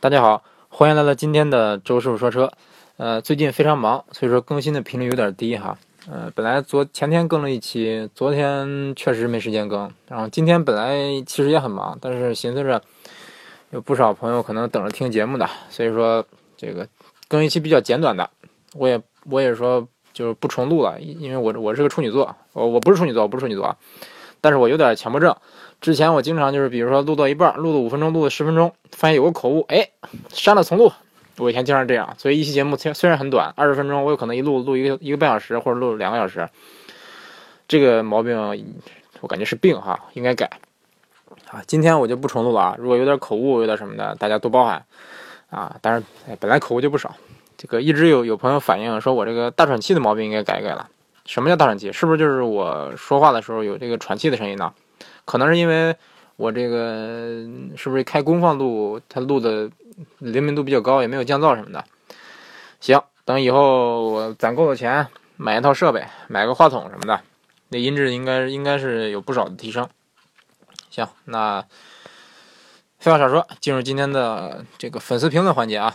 大家好，欢迎来到今天的周师傅说车。呃，最近非常忙，所以说更新的频率有点低哈。呃，本来昨前天更了一期，昨天确实没时间更。然后今天本来其实也很忙，但是寻思着有不少朋友可能等着听节目的，所以说这个更一期比较简短的。我也我也说就是不重录了，因为我我是个处女座，我我不是处女座，我不是处女座啊，但是我有点强迫症。之前我经常就是，比如说录到一半，录了五分钟，录了十分钟，发现有个口误，哎，删了重录。我以前经常这样，所以一期节目虽虽然很短，二十分钟，我有可能一录录一个一个半小时，或者录两个小时。这个毛病我感觉是病哈，应该改。啊，今天我就不重录了啊，如果有点口误，有点什么的，大家多包涵啊。当然，本来口误就不少，这个一直有有朋友反映说我这个大喘气的毛病应该改一改了。什么叫大喘气？是不是就是我说话的时候有这个喘气的声音呢？可能是因为我这个是不是开功放录，它录的灵敏度比较高，也没有降噪什么的。行，等以后我攒够了钱，买一套设备，买个话筒什么的，那音质应该应该是有不少的提升。行，那废话少说，进入今天的这个粉丝评论环节啊。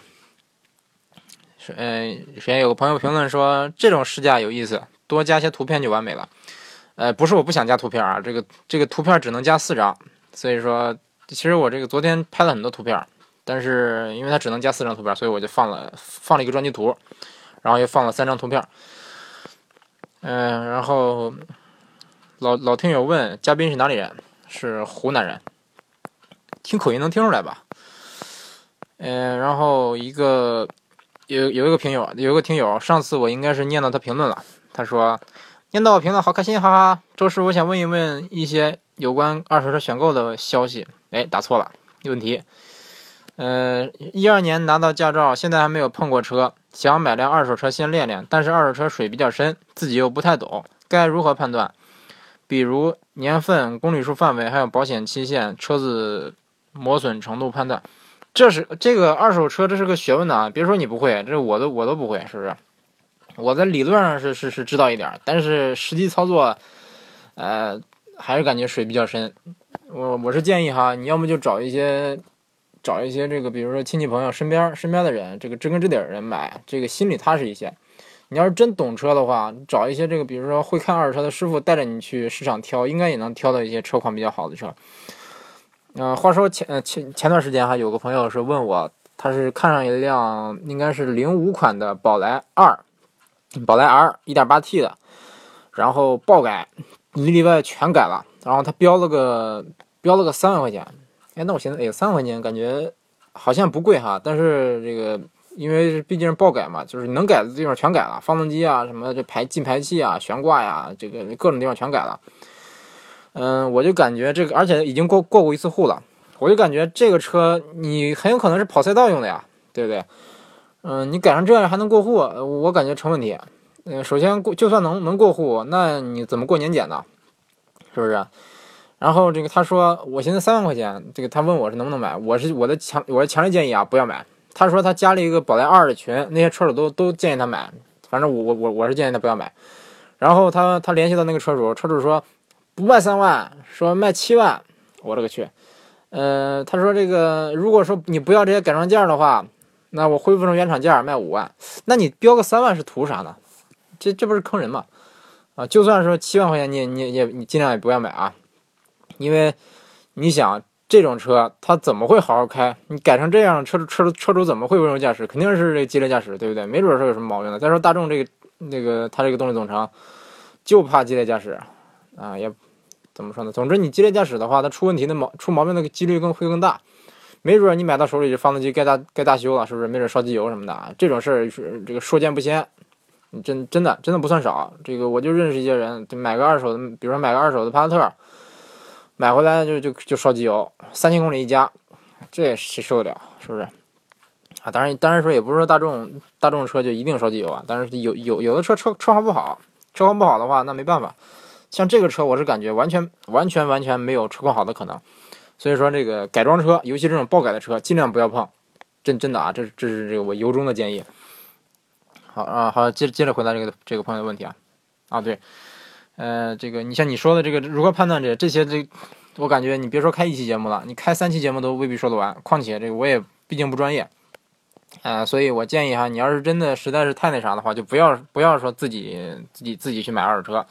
嗯，首先有个朋友评论说，这种试驾有意思，多加些图片就完美了。呃，不是我不想加图片啊，这个这个图片只能加四张，所以说其实我这个昨天拍了很多图片，但是因为它只能加四张图片，所以我就放了放了一个专辑图，然后又放了三张图片。嗯，然后老老听友问嘉宾是哪里人，是湖南人，听口音能听出来吧？嗯，然后一个有有一个评友，有一个听友，上次我应该是念到他评论了，他说。念到我评论好开心，哈哈！周师，我想问一问一些有关二手车选购的消息。哎，打错了，有问题。呃，一二年拿到驾照，现在还没有碰过车，想买辆二手车先练练，但是二手车水比较深，自己又不太懂，该如何判断？比如年份、公里数范围，还有保险期限、车子磨损程度判断。这是这个二手车，这是个学问呐！别说你不会，这我都我都不会，是不是？我在理论上是是是知道一点，但是实际操作，呃，还是感觉水比较深。我我是建议哈，你要么就找一些找一些这个，比如说亲戚朋友身边身边的人，这个知根知底的人买，这个心里踏实一些。你要是真懂车的话，找一些这个，比如说会看二手车的师傅带着你去市场挑，应该也能挑到一些车况比较好的车。嗯，话说前前前段时间哈，有个朋友是问我，他是看上一辆应该是零五款的宝来二。宝来 R 1.8T 的，然后爆改，里里外全改了，然后它标了个标了个三万块钱，哎，那我寻思，哎，三万块钱感觉好像不贵哈，但是这个因为毕竟是爆改嘛，就是能改的地方全改了，发动机啊什么这排进排气啊悬挂呀，这个各种地方全改了。嗯，我就感觉这个，而且已经过过过一次户了，我就感觉这个车你很有可能是跑赛道用的呀，对不对？嗯，你改成这样还能过户？我感觉成问题。嗯，首先过就算能能过户，那你怎么过年检呢？是不是？然后这个他说，我现在三万块钱，这个他问我是能不能买，我是我的强，我的强烈建议啊，不要买。他说他加了一个宝来二的群，那些车主都都建议他买，反正我我我我是建议他不要买。然后他他联系到那个车主，车主说不卖三万，说卖七万。我勒个去！呃，他说这个如果说你不要这些改装件的话。那我恢复成原厂价卖五万，那你标个三万是图啥呢？这这不是坑人吗？啊，就算说七万块钱，你你也你尽量也不要买啊，因为你想这种车它怎么会好好开？你改成这样，车车车主怎么会温柔驾驶？肯定是这个激烈驾驶，对不对？没准说有什么毛病呢。再说大众这个那个它这个动力总成就怕激烈驾驶啊，也怎么说呢？总之你激烈驾驶的话，它出问题的毛出毛病的几率更会更大。没准你买到手里，这发动机该大该大修了，是不是？没准烧机油什么的，这种事儿是这个说见不鲜，真真的真的不算少。这个我就认识一些人，就买个二手的，比如说买个二手的帕萨特，买回来就就就烧机油，三千公里一加，这也谁受得了？是不是？啊，当然当然说也不是说大众大众车就一定烧机油啊，但是有有有的车车车况不好，车况不好的话那没办法。像这个车，我是感觉完全完全完全没有车况好的可能。所以说，这个改装车，尤其这种爆改的车，尽量不要碰。真真的啊，这是这是这个我由衷的建议。好啊，好，接接着回答这个这个朋友的问题啊。啊，对，呃，这个你像你说的这个如何判断这这些这，我感觉你别说开一期节目了，你开三期节目都未必说得完。况且这个我也毕毕竟不专业。啊，所以我建议哈，你要是真的实在是太那啥的话，就不要不要说自己自己自己去买二手车。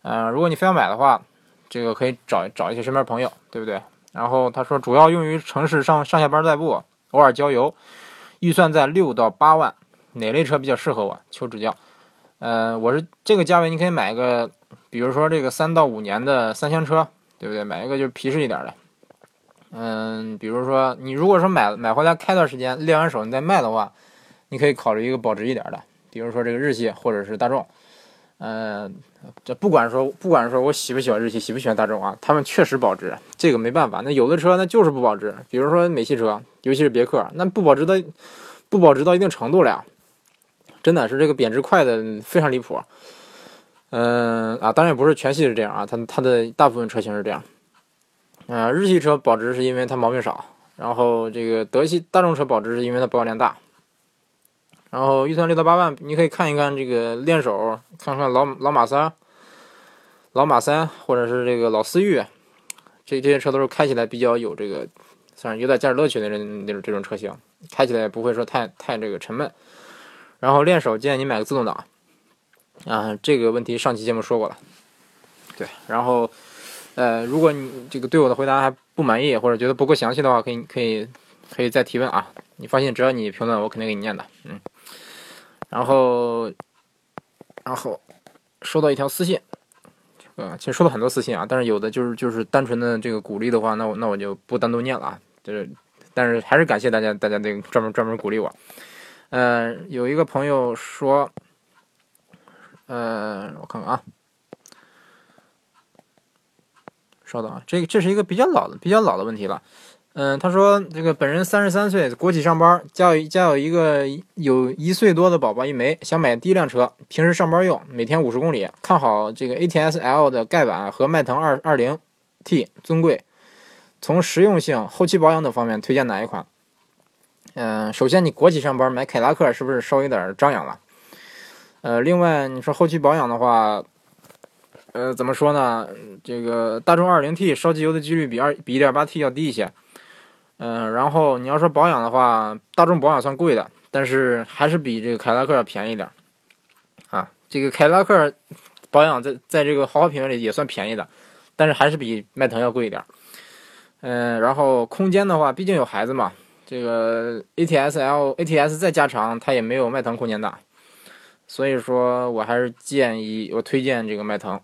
嗯，如果你非要买的话，这个可以找找一些身边朋友，对不对？然后他说主要用于城市上上下班代步，偶尔郊游，预算在六到八万，哪类车比较适合我？求指教。呃，我是这个价位，你可以买一个，比如说这个三到五年的三厢车，对不对？买一个就是皮实一点的。嗯，比如说你如果说买买回来开段时间，练完手你再卖的话，你可以考虑一个保值一点的，比如说这个日系或者是大众。嗯，这不管说不管说我喜不喜欢日系，喜不喜欢大众啊，他们确实保值，这个没办法。那有的车那就是不保值，比如说美系车，尤其是别克，那不保值的不保值到一定程度了呀，真的是这个贬值快的非常离谱。嗯啊，当然也不是全系是这样啊，它它的大部分车型是这样。嗯，日系车保值是因为它毛病少，然后这个德系大众车保值是因为它保有量大。然后预算六到八万，你可以看一看这个练手，看看老老马三、老马三，或者是这个老思域，这这些车都是开起来比较有这个，算是有点驾驶乐趣的人那种这种车型，开起来也不会说太太这个沉闷。然后练手建议你买个自动挡，啊，这个问题上期节目说过了。对，然后。呃，如果你这个对我的回答还不满意，或者觉得不够详细的话，可以可以可以再提问啊。你放心，只要你评论，我肯定给你念的。嗯，然后然后收到一条私信，呃，其实收到很多私信啊，但是有的就是就是单纯的这个鼓励的话，那我那我就不单独念了啊。就是，但是还是感谢大家，大家这个专门专门鼓励我。嗯，有一个朋友说，呃，我看看啊。稍等啊，这个这是一个比较老的、比较老的问题了。嗯，他说这个本人三十三岁，国企上班，家有家有一个有一岁多的宝宝一枚，想买第一辆车，平时上班用，每天五十公里，看好这个 ATS L 的盖板和迈腾二二零 T 尊贵，从实用性、后期保养等方面推荐哪一款？嗯，首先你国企上班买凯迪拉克是不是稍微有点张扬了？呃，另外你说后期保养的话。呃，怎么说呢？这个大众 2.0T 烧机油的几率比二比 1.8T 要低一些。嗯，然后你要说保养的话，大众保养算贵的，但是还是比这个凯迪拉克要便宜点。啊，这个凯迪拉克保养在在这个豪华品牌里也算便宜的，但是还是比迈腾要贵一点。嗯，然后空间的话，毕竟有孩子嘛，这个 ATS-L、ATS 再加长，它也没有迈腾空间大，所以说我还是建议我推荐这个迈腾。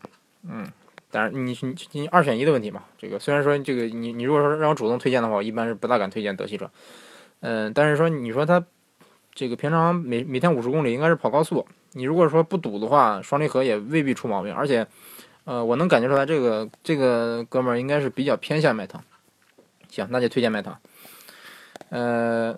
嗯，当然你你你二选一的问题嘛。这个虽然说这个你你如果说让我主动推荐的话，我一般是不大敢推荐德系车。嗯，但是说你说它这个平常每每天五十公里应该是跑高速，你如果说不堵的话，双离合也未必出毛病。而且，呃，我能感觉出来这个这个哥们儿应该是比较偏向迈腾。行，那就推荐迈腾。呃，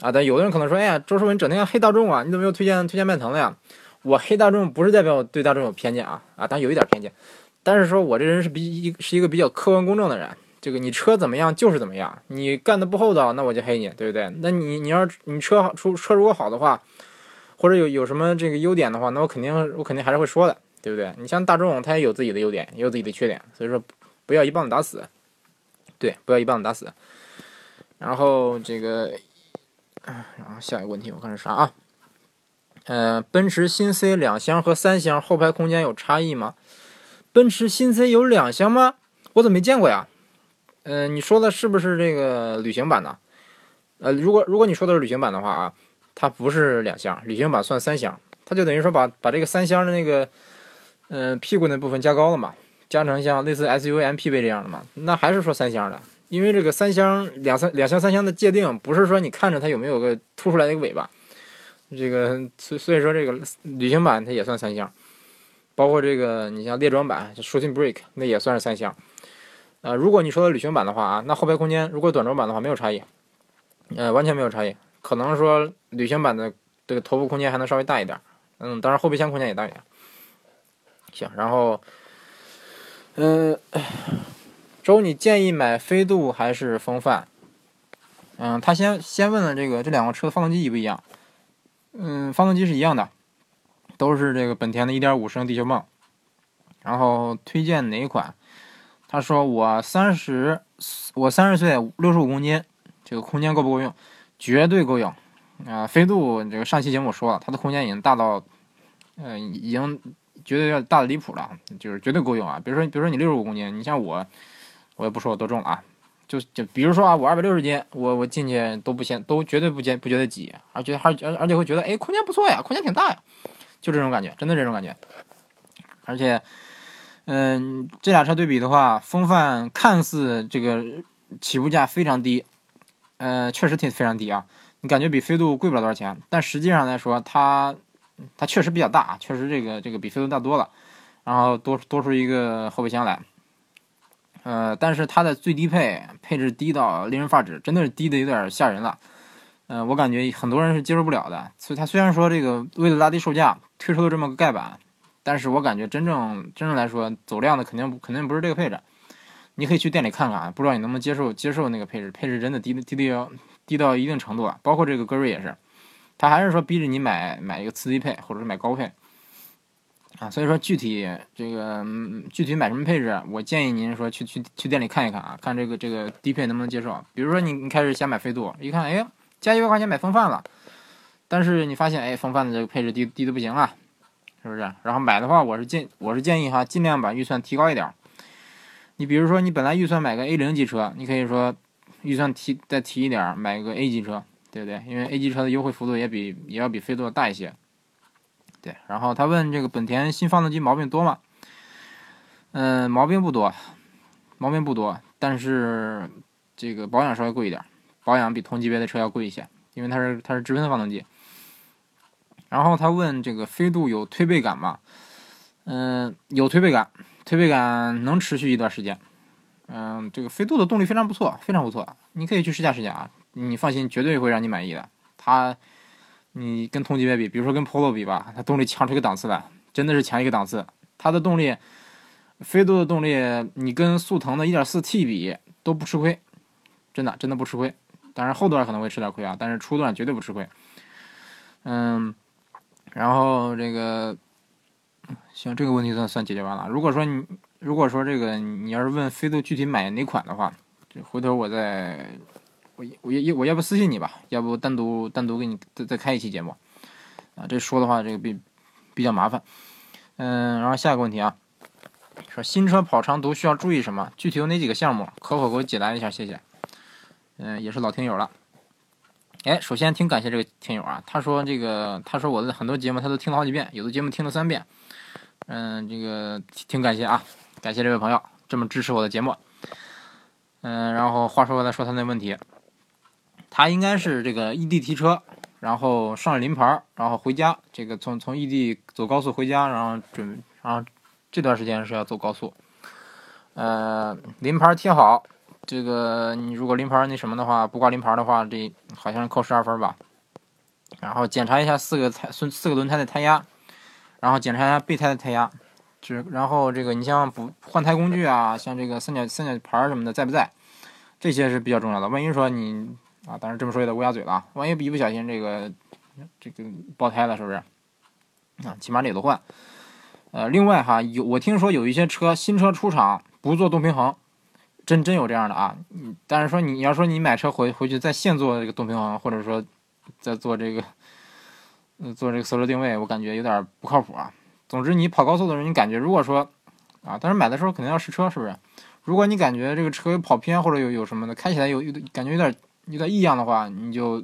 啊，但有的人可能说，哎呀，周世文整天黑大众啊，你怎么又推荐推荐迈腾了呀？我黑大众不是代表我对大众有偏见啊啊，但有一点偏见，但是说我这人是比一是一个比较客观公正的人。这个你车怎么样就是怎么样，你干的不厚道，那我就黑你，对不对？那你你要你车好出车如果好的话，或者有有什么这个优点的话，那我肯定我肯定还是会说的，对不对？你像大众，它也有自己的优点，也有自己的缺点，所以说不要一棒子打死，对，不要一棒子打死。然后这个，然后下一个问题我看是啥啊？呃，奔驰新 C 两厢和三厢后排空间有差异吗？奔驰新 C 有两厢吗？我怎么没见过呀？呃，你说的是不是这个旅行版的？呃，如果如果你说的是旅行版的话啊，它不是两厢，旅行版算三厢，它就等于说把把这个三厢的那个，嗯，屁股那部分加高了嘛，加成像类似 SUV MPV 这样的嘛，那还是说三厢的，因为这个三厢两三两厢三厢的界定不是说你看着它有没有个凸出来的一个尾巴。这个所所以说这个旅行版它也算三厢，包括这个你像列装版 Shooting Break，那也算是三厢。呃，如果你说的旅行版的话啊，那后排空间如果短轴版的话没有差异，呃，完全没有差异。可能说旅行版的这个头部空间还能稍微大一点，嗯，当然后备箱空间也大一点。行，然后，嗯，周你建议买飞度还是风范？嗯，他先先问了这个这两个车的发动机一不一样？嗯，发动机是一样的，都是这个本田的1.5升地球梦。然后推荐哪一款？他说我三十，我三十岁，六十五公斤，这个空间够不够用？绝对够用。啊，飞度这个上期节目说了，它的空间已经大到，呃，已经绝对要大的离谱了，就是绝对够用啊。比如说，比如说你六十五公斤，你像我，我也不说我多重了啊，就就比如说啊，我二百六十斤，我我进去都不嫌，都绝对不嫌不觉得挤，而且还而而且会觉得，哎，空间不错呀，空间挺大呀，就这种感觉，真的这种感觉。而且，嗯，这俩车对比的话，风范看似这个起步价非常低，呃，确实挺非常低啊。你感觉比飞度贵不了多少钱，但实际上来说，它它确实比较大，确实这个这个比飞度大多了，然后多多出一个后备箱来，呃，但是它的最低配配置低到令人发指，真的是低的有点吓人了，呃，我感觉很多人是接受不了的。所以它虽然说这个为了拉低售价推出了这么个盖板，但是我感觉真正真正来说走量的肯定肯定不是这个配置。你可以去店里看看，不知道你能不能接受接受那个配置，配置真的低低低。低到一定程度了，包括这个歌瑞也是，他还是说逼着你买买一个次低配，或者是买高配，啊，所以说具体这个具体买什么配置，我建议您说去去去店里看一看啊，看这个这个低配能不能接受。比如说你你开始想买飞度，一看哎，加一百块钱买风范了，但是你发现哎，风范的这个配置低低的不行啊，是不是？然后买的话，我是建我是建议哈，尽量把预算提高一点。你比如说你本来预算买个 A 零级车，你可以说。预算提再提一点，买个 A 级车，对不对？因为 A 级车的优惠幅度也比也要比飞度大一些。对，然后他问这个本田新发动机毛病多吗？嗯，毛病不多，毛病不多，但是这个保养稍微贵一点，保养比同级别的车要贵一些，因为它是它是直喷的发动机。然后他问这个飞度有推背感吗？嗯，有推背感，推背感能持续一段时间。嗯，这个飞度的动力非常不错，非常不错，你可以去试驾试驾啊，你放心，绝对会让你满意的。它，你跟同级别比，比如说跟 Polo 比吧，它动力强出一个档次来，真的是强一个档次。它的动力，飞度的动力，你跟速腾的 1.4T 比都不吃亏，真的真的不吃亏。当然后段可能会吃点亏啊，但是初段绝对不吃亏。嗯，然后这个，行，这个问题算算解决完了。如果说你。如果说这个你要是问飞度具体买哪款的话，回头我再我我要我要不私信你吧，要不单独单独给你再再开一期节目啊，这说的话这个比比较麻烦。嗯，然后下一个问题啊，说新车跑长途需要注意什么？具体有哪几个项目？可否给我解答一下？谢谢。嗯，也是老听友了。哎，首先挺感谢这个听友啊，他说这个他说我的很多节目他都听了好几遍，有的节目听了三遍。嗯，这个挺感谢啊。感谢这位朋友这么支持我的节目，嗯，然后话说回来，说他那问题，他应该是这个异地提车，然后上了临牌，然后回家，这个从从异地走高速回家，然后准，然后这段时间是要走高速，呃，临牌贴好，这个你如果临牌那什么的话，不挂临牌的话，这好像扣十二分吧，然后检查一下四个胎四四个轮胎的胎压，然后检查一下备胎的胎压。就然后这个你像补换胎工具啊，像这个三角三角牌什么的在不在？这些是比较重要的。万一说你啊，当然这么说有点乌鸦嘴了。万一一不小心这个这个爆胎了，是不是？啊，起码得都换。呃，另外哈，有我听说有一些车新车出厂不做动平衡，真真有这样的啊。但是说你要说你买车回回去再现做这个动平衡，或者说再做这个嗯做这个搜车定位，我感觉有点不靠谱啊。总之，你跑高速的时候，你感觉如果说，啊，当时买的时候肯定要试车，是不是？如果你感觉这个车有跑偏或者有有什么的，开起来有有感觉有点有点异样的话，你就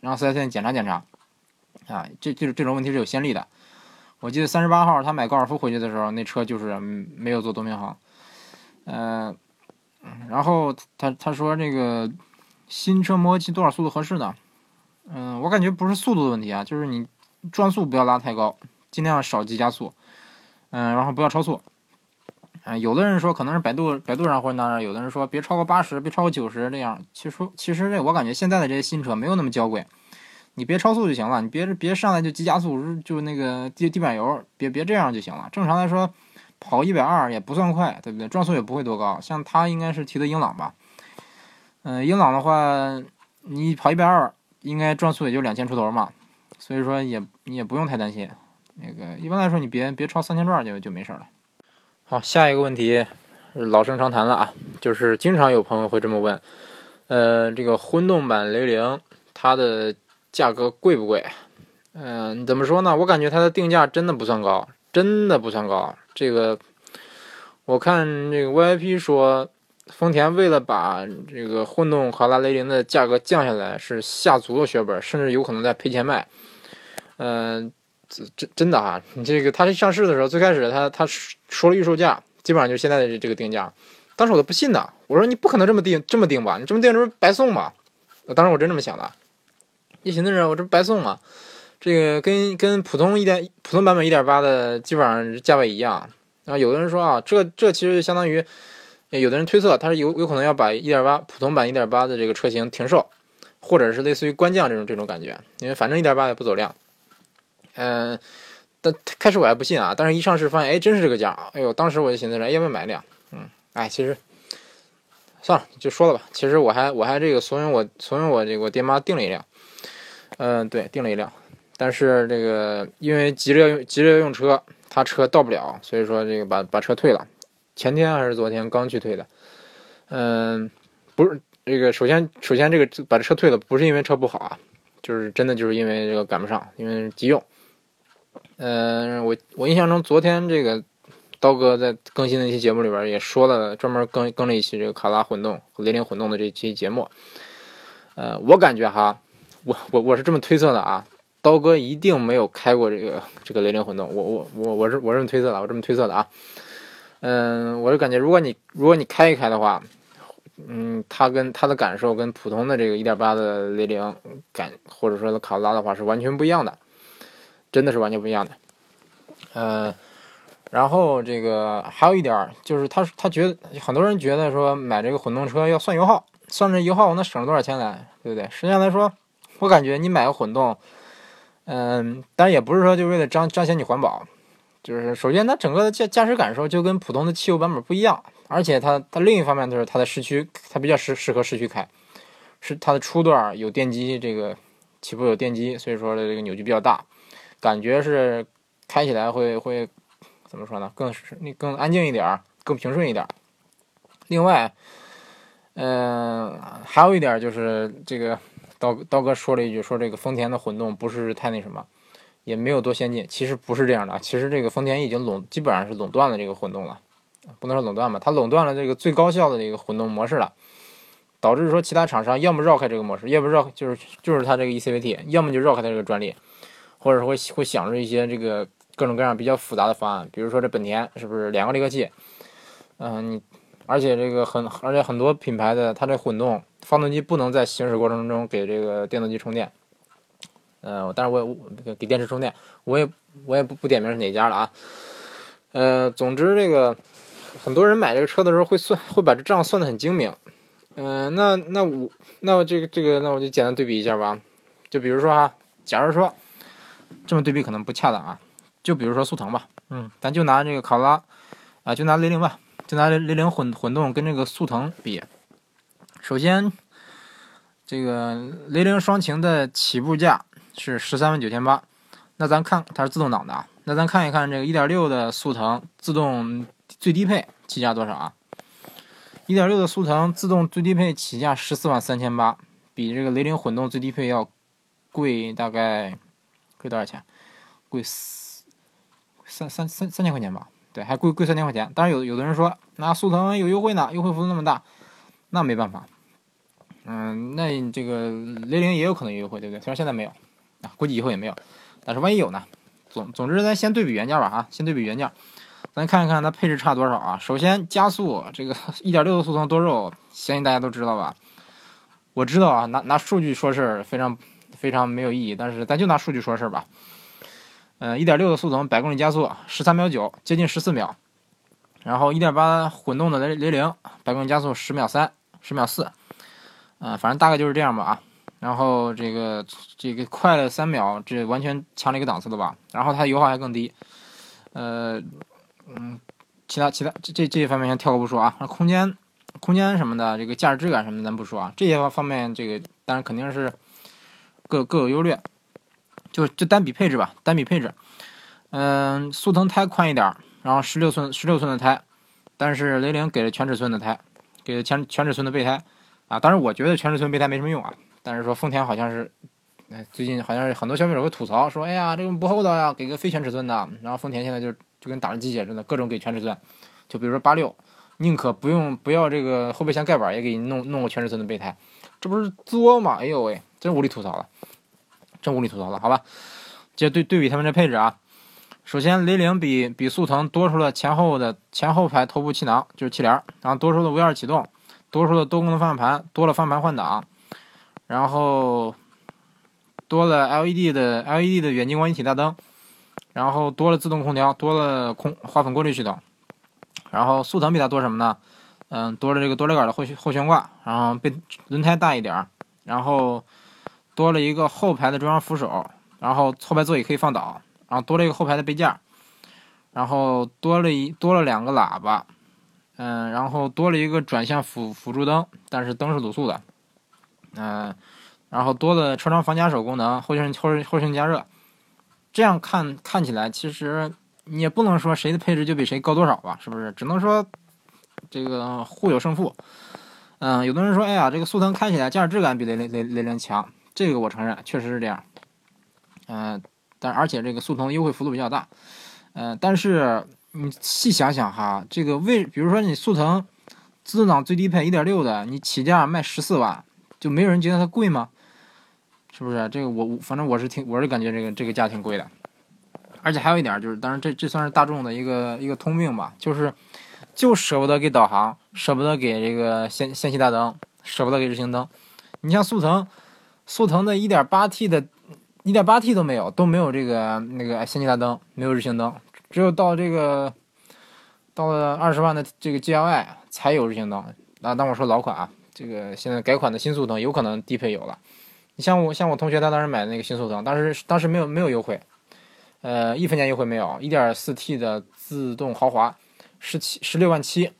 让四 S 店检查检查，啊，这这这种问题是有先例的。我记得三十八号他买高尔夫回去的时候，那车就是没有做多平衡，嗯，然后他他说这个新车磨合期多少速度合适呢？嗯，我感觉不是速度的问题啊，就是你转速不要拉太高。尽量少急加速，嗯，然后不要超速，嗯，有的人说可能是百度百度上或者哪，有的人说别超过八十，别超过九十这样。其实其实这我感觉现在的这些新车没有那么娇贵，你别超速就行了，你别别上来就急加速，就那个地地板油，别别这样就行了。正常来说，跑一百二也不算快，对不对？转速也不会多高。像他应该是提的英朗吧，嗯，英朗的话，你跑一百二，应该转速也就两千出头嘛，所以说也你也不用太担心。那个一般来说，你别别超三千转就就没事了。好，下一个问题老生常谈了啊，就是经常有朋友会这么问，呃，这个混动版雷凌它的价格贵不贵？嗯，怎么说呢？我感觉它的定价真的不算高，真的不算高。这个我看这个 VIP 说，丰田为了把这个混动卡罗拉雷凌的价格降下来，是下足了血本，甚至有可能在赔钱卖。嗯，真真的啊！你这个它上市的时候，最开始他他说了预售价，基本上就是现在的这个定价。当时我都不信呢，我说你不可能这么定这么定吧？你这么定这不是白送吗？当时我真这么想的，一寻思着我这不白送吗？这个跟跟普通一点普通版本一点八的基本上价位一样。然后有的人说啊，这这其实相当于，有的人推测他是有有可能要把一点八普通版一点八的这个车型停售，或者是类似于官降这种这种感觉，因为反正一点八也不走量。嗯，但开始我还不信啊，但是一上市发现，哎，真是这个价，哎呦，当时我就寻思着，哎，要不要买一辆？嗯，哎，其实算了，就说了吧。其实我还我还这个怂恿我怂恿我这个我爹妈订了一辆，嗯，对，订了一辆，但是这个因为急着用急着要用车，他车到不了，所以说这个把把车退了。前天还是昨天刚去退的，嗯，不是这个，首先首先这个把车退了，不是因为车不好啊，就是真的就是因为这个赶不上，因为急用。嗯，我我印象中昨天这个刀哥在更新的一期节目里边也说了，专门更更了一期这个卡拉混动和雷凌混动的这期节目。呃，我感觉哈，我我我是这么推测的啊，刀哥一定没有开过这个 这个雷凌混动，我我我我是我这么推测的，我这么推测的啊。嗯，我就感觉如果你如果你开一开的话，嗯，他跟他的感受跟普通的这个一点八的雷凌感或者说卡罗拉的话是完全不一样的。真的是完全不一样的，呃，然后这个还有一点就是，他他觉得很多人觉得说买这个混动车要算油耗，算这油耗能省多少钱来，对不对？实际上来说，我感觉你买个混动，嗯，当然也不是说就为了彰彰显你环保，就是首先它整个的驾驾驶感受就跟普通的汽油版本不一样，而且它它另一方面就是它的市区它比较适适合市区开，是它的初段有电机，这个起步有电机，所以说的这个扭矩比较大。感觉是开起来会会怎么说呢？更是你更安静一点更平顺一点另外，嗯，还有一点就是这个刀刀哥说了一句，说这个丰田的混动不是太那什么，也没有多先进。其实不是这样的，其实这个丰田已经垄基本上是垄断了这个混动了，不能说垄断吧，它垄断了这个最高效的这个混动模式了，导致说其他厂商要么绕开这个模式，要不绕就是就是它这个 ECVT，要么就绕开它这个专利。或者说会会想着一些这个各种各样比较复杂的方案，比如说这本田是不是两个离合器？嗯，你而且这个很而且很多品牌的它这混动发动机不能在行驶过程中给这个电动机充电。嗯，但是我我给电池充电，我也我也不不点名是哪家了啊。呃，总之这个很多人买这个车的时候会算会把这账算得很精明。嗯，那那我那我这个这个那我就简单对比一下吧。就比如说啊，假如说。这么对比可能不恰当啊，就比如说速腾吧，嗯，咱就拿这个卡罗拉，啊，就拿雷凌吧，就拿雷凌混混动跟这个速腾比。首先，这个雷凌双擎的起步价是十三万九千八，那咱看它是自动挡的啊，那咱看一看这个一点六的速腾自动最低配起价多少啊？一点六的速腾自动最低配起价十四万三千八，比这个雷凌混动最低配要贵大概。贵多少钱？贵四三三三三千块钱吧？对，还贵贵三千块钱。当然有有的人说，那速腾有优惠呢，优惠幅度那么大，那没办法。嗯，那这个雷凌也有可能有优惠，对不对？虽然现在没有，啊，估计以后也没有。但是万一有呢？总总之，咱先对比原价吧，啊，先对比原价，咱看一看它配置差多少啊。首先加速，这个 一点六的速腾多肉，相信大家都知道吧？我知道啊，拿拿数据说事儿非常。非常没有意义，但是咱就拿数据说事儿吧。嗯，一点六的速腾百公里加速十三秒九，接近十四秒。然后一点八混动的雷雷凌百公里加速十秒三，十秒四。嗯，反正大概就是这样吧啊。然后这个这个快了三秒，这完全强了一个档次的吧。然后它油耗还更低。呃，嗯，其他其他这这这些方面先跳过不说啊。那空间空间什么的，这个驾驶质感什么的咱不说啊。这些方面这个当然肯定是。各各有优劣，就就单比配置吧，单比配置，嗯，速腾胎宽一点，然后十六寸十六寸的胎，但是雷凌给了全尺寸的胎，给了全全尺寸的备胎，啊，当然我觉得全尺寸备胎没什么用啊，但是说丰田好像是，最近好像是很多消费者会吐槽说，哎呀，这个不厚道呀，给个非全尺寸的。然后丰田现在就就跟打了鸡血似的，各种给全尺寸。就比如说八六，宁可不用不要这个后备箱盖板，也给你弄弄个全尺寸的备胎，这不是作吗？哎呦喂，真无力吐槽了，无力吐槽了，好吧。接对对比他们这配置啊，首先雷凌比比速腾多出了前后的前后排头部气囊，就是气帘，然后多出了 V 二启动，多出了多功能方向盘，多了方向盘换挡，然后多了 LED 的 LED 的远近光一体大灯，然后多了自动空调，多了空花粉过滤系统。然后速腾比它多什么呢？嗯，多了这个多连杆的后后悬挂，然后被轮胎大一点，然后多了一个后排的中央扶手。然后后排座椅可以放倒，然后多了一个后排的杯架，然后多了一多了两个喇叭，嗯，然后多了一个转向辅辅助灯，但是灯是卤素的，嗯，然后多了车窗防夹手功能，后视后视后视加热，这样看看起来，其实你也不能说谁的配置就比谁高多少吧，是不是？只能说这个互有胜负。嗯，有的人说，哎呀，这个速腾开起来驾驶质感比雷雷雷雷凌强，这个我承认，确实是这样。嗯，但而且这个速腾优惠幅度比较大，嗯，但是你细想想哈，这个为比如说你速腾自动挡最低配一点六的，你起价卖十四万，就没有人觉得它贵吗？是不是？这个我反正我是挺我是感觉这个这个价挺贵的，而且还有一点就是，当然这这算是大众的一个一个通病吧，就是就舍不得给导航，舍不得给这个氙氙气大灯，舍不得给日行灯。你像速腾，速腾的一点八 T 的。一点八 T 都没有，都没有这个那个氙气大灯，没有日行灯，只有到这个到了二十万的这个 GLI 才有日行灯。那当我说老款啊，这个现在改款的新速腾有可能低配有了。你像我像我同学他当时买的那个新速腾，当时当时没有没有优惠，呃，一分钱优惠没有。一点四 T 的自动豪华，十七十六万七，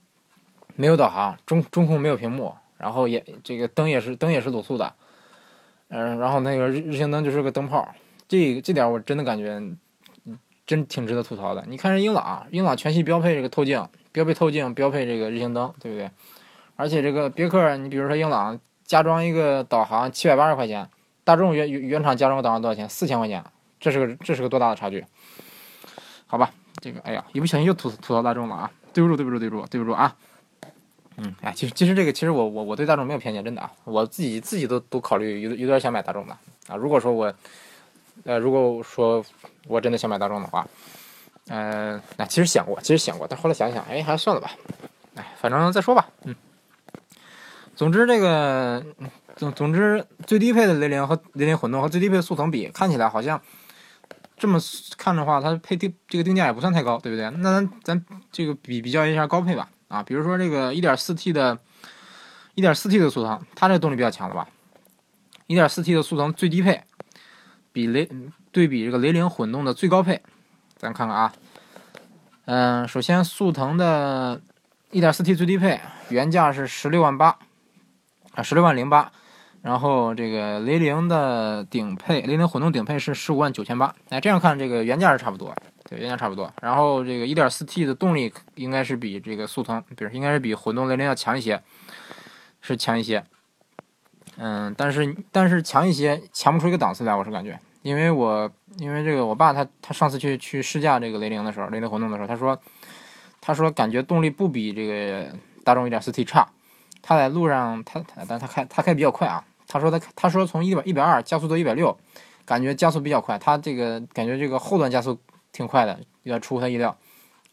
没有导航，中中控没有屏幕，然后也这个灯也是灯也是卤素的。嗯，然后那个日日行灯就是个灯泡，这这点我真的感觉，真挺值得吐槽的。你看人英朗，英朗全系标配这个透镜，标配透镜，标配这个日行灯，对不对？而且这个别克，你比如说英朗加装一个导航七百八十块钱，大众原原厂加装个导航多少钱？四千块钱，这是个这是个多大的差距？好吧，这个哎呀，一不小心又吐吐槽大众了啊！对不住，对不住，对不住，对不住啊！嗯，哎，其实其实这个其实我我我对大众没有偏见，真的啊，我自己自己都都考虑有有点想买大众的啊。如果说我，呃，如果说我真的想买大众的话，嗯，那其实想过，其实想过，但后来想想，哎，还是算了吧。哎，反正再说吧。嗯，总之这个总总之最低配的雷凌和雷凌混动和最低配的速腾比，看起来好像这么看的话，它配定这个定价也不算太高，对不对？那咱咱这个比比较一下高配吧。啊，比如说这个 1.4T 的，1.4T 的速腾，它这动力比较强了吧？1.4T 的速腾最低配，比雷对比这个雷凌混动的最高配，咱看看啊。嗯，首先速腾的 1.4T 最低配原价是十六万八，啊，十六万零八。然后这个雷凌的顶配，雷凌混动顶配是十五万九千八。哎，这样看这个原价是差不多。对，原价差不多。然后这个 1.4T 的动力应该是比这个速腾，比如应该是比混动雷凌要强一些，是强一些。嗯，但是但是强一些，强不出一个档次来，我是感觉。因为我因为这个我爸他他上次去去试驾这个雷凌的时候，雷凌混动的时候，他说他说感觉动力不比这个大众 1.4T 差。他在路上他他但他开他开比较快啊。他说他他说从一百一百二加速到一百六，感觉加速比较快。他这个感觉这个后段加速。挺快的，有点出乎他意料。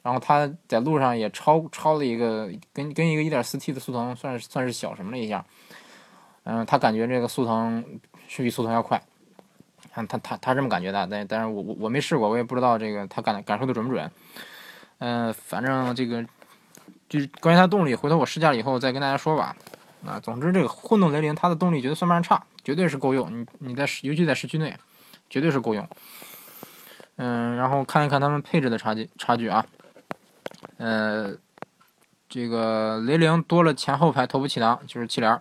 然后他在路上也超超了一个，跟跟一个一点四 T 的速腾算是算是小什么了一下。嗯，他感觉这个速腾是比速腾要快。看他他他这么感觉的，但但是我我我没试过，我也不知道这个他感感受的准不准。嗯，反正这个就是关于它动力，回头我试驾了以后再跟大家说吧。啊，总之这个混动雷凌它的动力绝对算不上差，绝对是够用。你你在尤其在市区内，绝对是够用。嗯，然后看一看它们配置的差距差距啊。呃，这个雷凌多了前后排头部气囊，就是气帘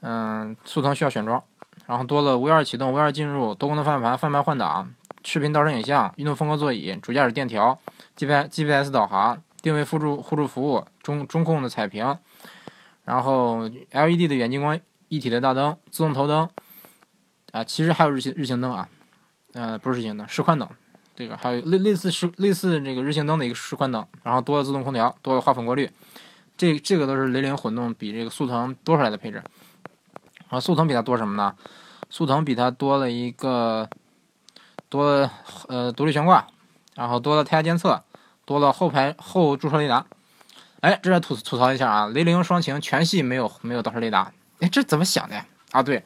嗯，速腾需要选装，然后多了 V 二启动、V 二进入、多功能方向盘、方向盘换挡、视频倒车影像、运动风格座椅、主驾驶电调、G P G P S 导航、定位辅助互助服务、中中控的彩屏，然后 L E D 的远近光一体的大灯、自动头灯。啊，其实还有日行日行灯啊，呃，不是日行灯，示宽灯，这个还有类类似是类似这个日行灯的一个示宽灯，然后多了自动空调，多了花粉过滤，这这个都是雷凌混动比这个速腾多出来的配置。啊，速腾比它多什么呢？速腾比它多了一个多呃独立悬挂，然后多了胎压监测，多了后排后驻车雷达。哎，这吐吐槽一下啊，雷凌双擎全系没有没有倒车雷达。哎，这怎么想的呀？啊，对。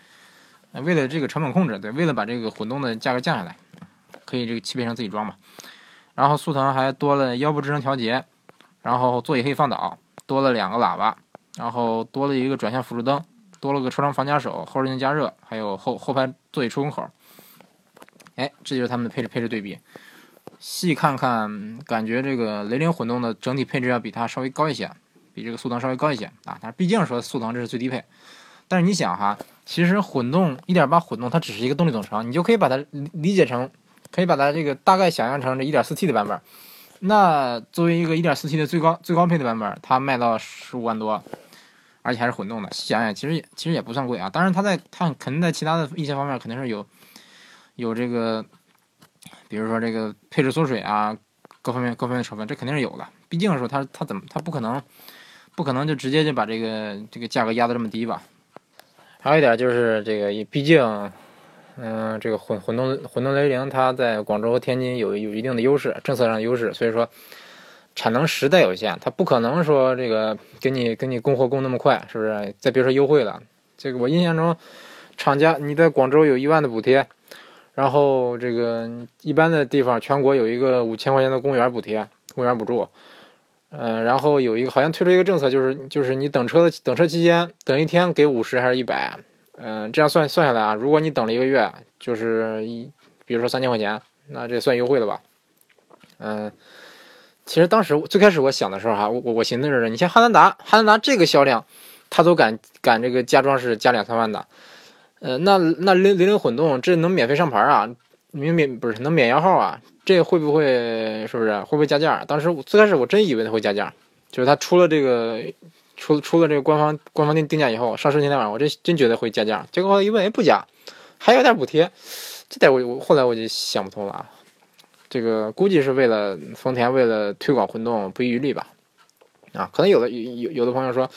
为了这个成本控制，对，为了把这个混动的价格降下来，可以这个汽配城自己装嘛。然后速腾还多了腰部支撑调节，然后座椅可以放倒，多了两个喇叭，然后多了一个转向辅助灯，多了个车窗防夹手、后视镜加热，还有后后排座椅出风口。哎，这就是他们的配置配置对比。细看看，感觉这个雷凌混动的整体配置要比它稍微高一些，比这个速腾稍微高一些啊。但是毕竟说速腾这是最低配，但是你想哈。其实混动1.8混动它只是一个动力总成，你就可以把它理解成，可以把它这个大概想象成这 1.4T 的版本。那作为一个 1.4T 的最高最高配的版本，它卖到十五万多，而且还是混动的。想想其实其实也不算贵啊。当然它在它肯定在其他的一些方面肯定是有有这个，比如说这个配置缩水啊，各方面各方面成分这肯定是有的。毕竟说它它怎么它不可能不可能就直接就把这个这个价格压得这么低吧？还有一点就是这个，毕竟，嗯，这个混混动混动雷凌它在广州和天津有有一定的优势，政策上的优势，所以说产能实在有限，它不可能说这个给你给你供货供那么快，是不是？再别说优惠了，这个我印象中，厂家你在广州有一万的补贴，然后这个一般的地方全国有一个五千块钱的公务员补贴、公务员补助。嗯，然后有一个好像推出一个政策，就是就是你等车的等车期间等一天给五十还是一百？嗯，这样算算下来啊，如果你等了一个月，就是一，比如说三千块钱，那这算优惠了吧？嗯，其实当时最开始我想的时候哈，我我我寻思着，你像汉兰达，汉兰达这个销量，他都敢敢这个加装是加两三万的，呃，那那零零零混动这能免费上牌啊？免免不是能免摇号啊？这会不会是不是会不会加价？当时我最开始我真以为它会加价，就是它出了这个出出了这个官方官方定定价以后，上市那天晚上我真真觉得会加价。结果一问，哎不加，还有点补贴，这点我我后来我就想不通了啊。这个估计是为了丰田为了推广混动不遗余力吧？啊，可能有的有有的朋友说，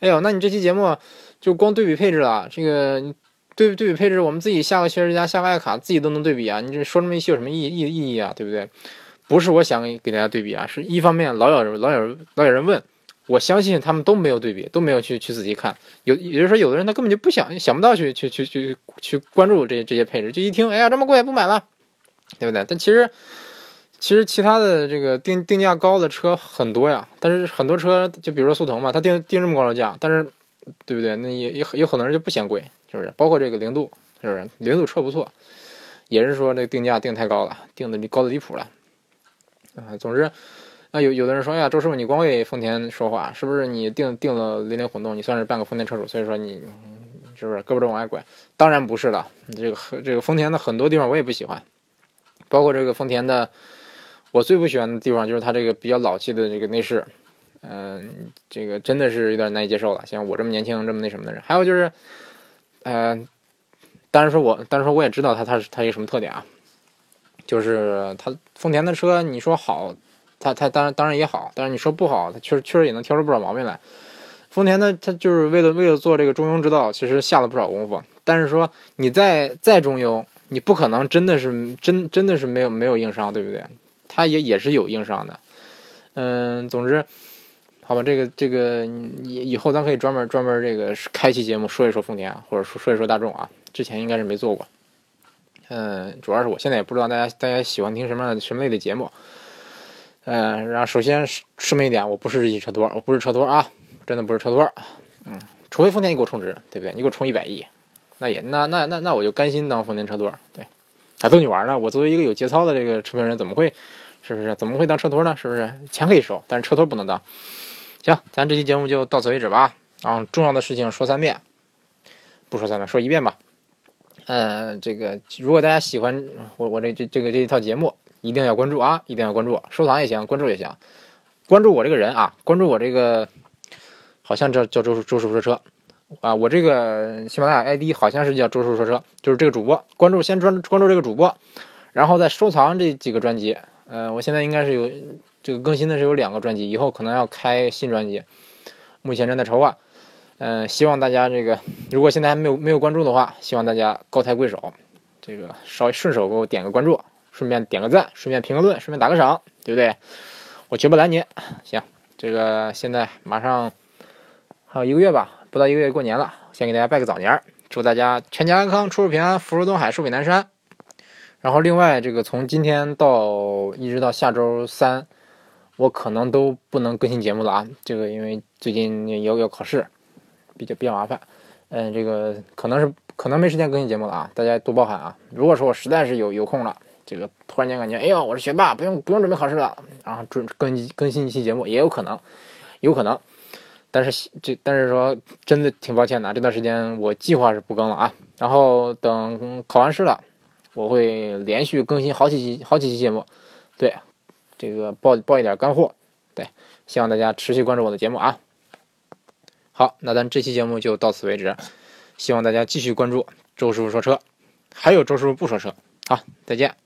哎呦，那你这期节目就光对比配置了，这个。对对比配置，我们自己下个雪之家，下个爱卡，自己都能对比啊！你这说这么一些有什么意意意义啊？对不对？不是我想给大家对比啊，是一方面老有人老有人老有人问，我相信他们都没有对比，都没有去去仔细看。有也就是说，有的人他根本就不想想不到去去去去去关注这些这些配置，就一听，哎呀这么贵不买了，对不对？但其实其实其他的这个定定价高的车很多呀，但是很多车就比如说速腾嘛，它定定这么高的价，但是对不对？那也也有很多人就不嫌贵。是不是？包括这个零度，是不是？零度车不错，也是说这定价定太高了，定的高的离谱了。啊，总之，那有有的人说，哎呀，周师傅你光为丰田说话，是不是？你定定了雷凌混动，你算是半个丰田车主，所以说你是不是胳膊肘往外拐？当然不是了，这个这个丰田的很多地方我也不喜欢，包括这个丰田的，我最不喜欢的地方就是它这个比较老气的这个内饰。嗯，这个真的是有点难以接受了。像我这么年轻、这么那什么的人，还有就是。呃，当然说，我当然说，我也知道它它是它一个什么特点啊，就是它丰田的车，你说好，他他当然当然也好，但是你说不好，他确实确实也能挑出不少毛病来。丰田呢，他就是为了为了做这个中庸之道，其实下了不少功夫。但是说你再再中庸，你不可能真的是真真的是没有没有硬伤，对不对？他也也是有硬伤的。嗯，总之。好吧，这个这个以以后咱可以专门专门这个开期节目说一说丰田，或者说说一说大众啊。之前应该是没做过，嗯，主要是我现在也不知道大家大家喜欢听什么样的什么类的节目。嗯，然后首先声明一点，我不是日系车托，我不是车托啊，真的不是车托。嗯，除非丰田你给我充值，对不对？你给我充一百亿，那也那那那那我就甘心当丰田车托。对，还逗你玩呢。我作为一个有节操的这个车评人，怎么会是不是？怎么会当车托呢？是不是？钱可以收，但是车托不能当。行，咱这期节目就到此为止吧。啊，重要的事情说三遍，不说三遍，说一遍吧。嗯，这个如果大家喜欢我我这这这个这一套节目，一定要关注啊，一定要关注，收藏也行，关注也行。关注我这个人啊，关注我这个，好像叫叫周周师傅说车，啊，我这个喜马拉雅 ID 好像是叫周叔说车，就是这个主播，关注先专关注这个主播，然后再收藏这几个专辑。呃，我现在应该是有这个更新的是有两个专辑，以后可能要开新专辑，目前正在筹划。嗯，希望大家这个如果现在还没有没有关注的话，希望大家高抬贵手，这个稍微顺手给我点个关注，顺便点个赞，顺便评个论，顺便打个赏，对不对？我绝不拦你。行，这个现在马上还有一个月吧，不到一个月过年了，先给大家拜个早年，祝大家全家安康，出入平安，福如东海，寿比南山。然后另外，这个从今天到一直到下周三，我可能都不能更新节目了啊。这个因为最近要要考试，比较比较麻烦。嗯，这个可能是可能没时间更新节目了啊，大家多包涵啊。如果说我实在是有有空了，这个突然间感觉，哎呦，我是学霸，不用不用准备考试了，然后准更更新一期节目也有可能，有可能。但是这但是说真的挺抱歉的，这段时间我计划是不更了啊。然后等考完试了。我会连续更新好几期、好几期节目，对，这个报报一点干货，对，希望大家持续关注我的节目啊。好，那咱这期节目就到此为止，希望大家继续关注周师傅说车，还有周师傅不说车。好，再见。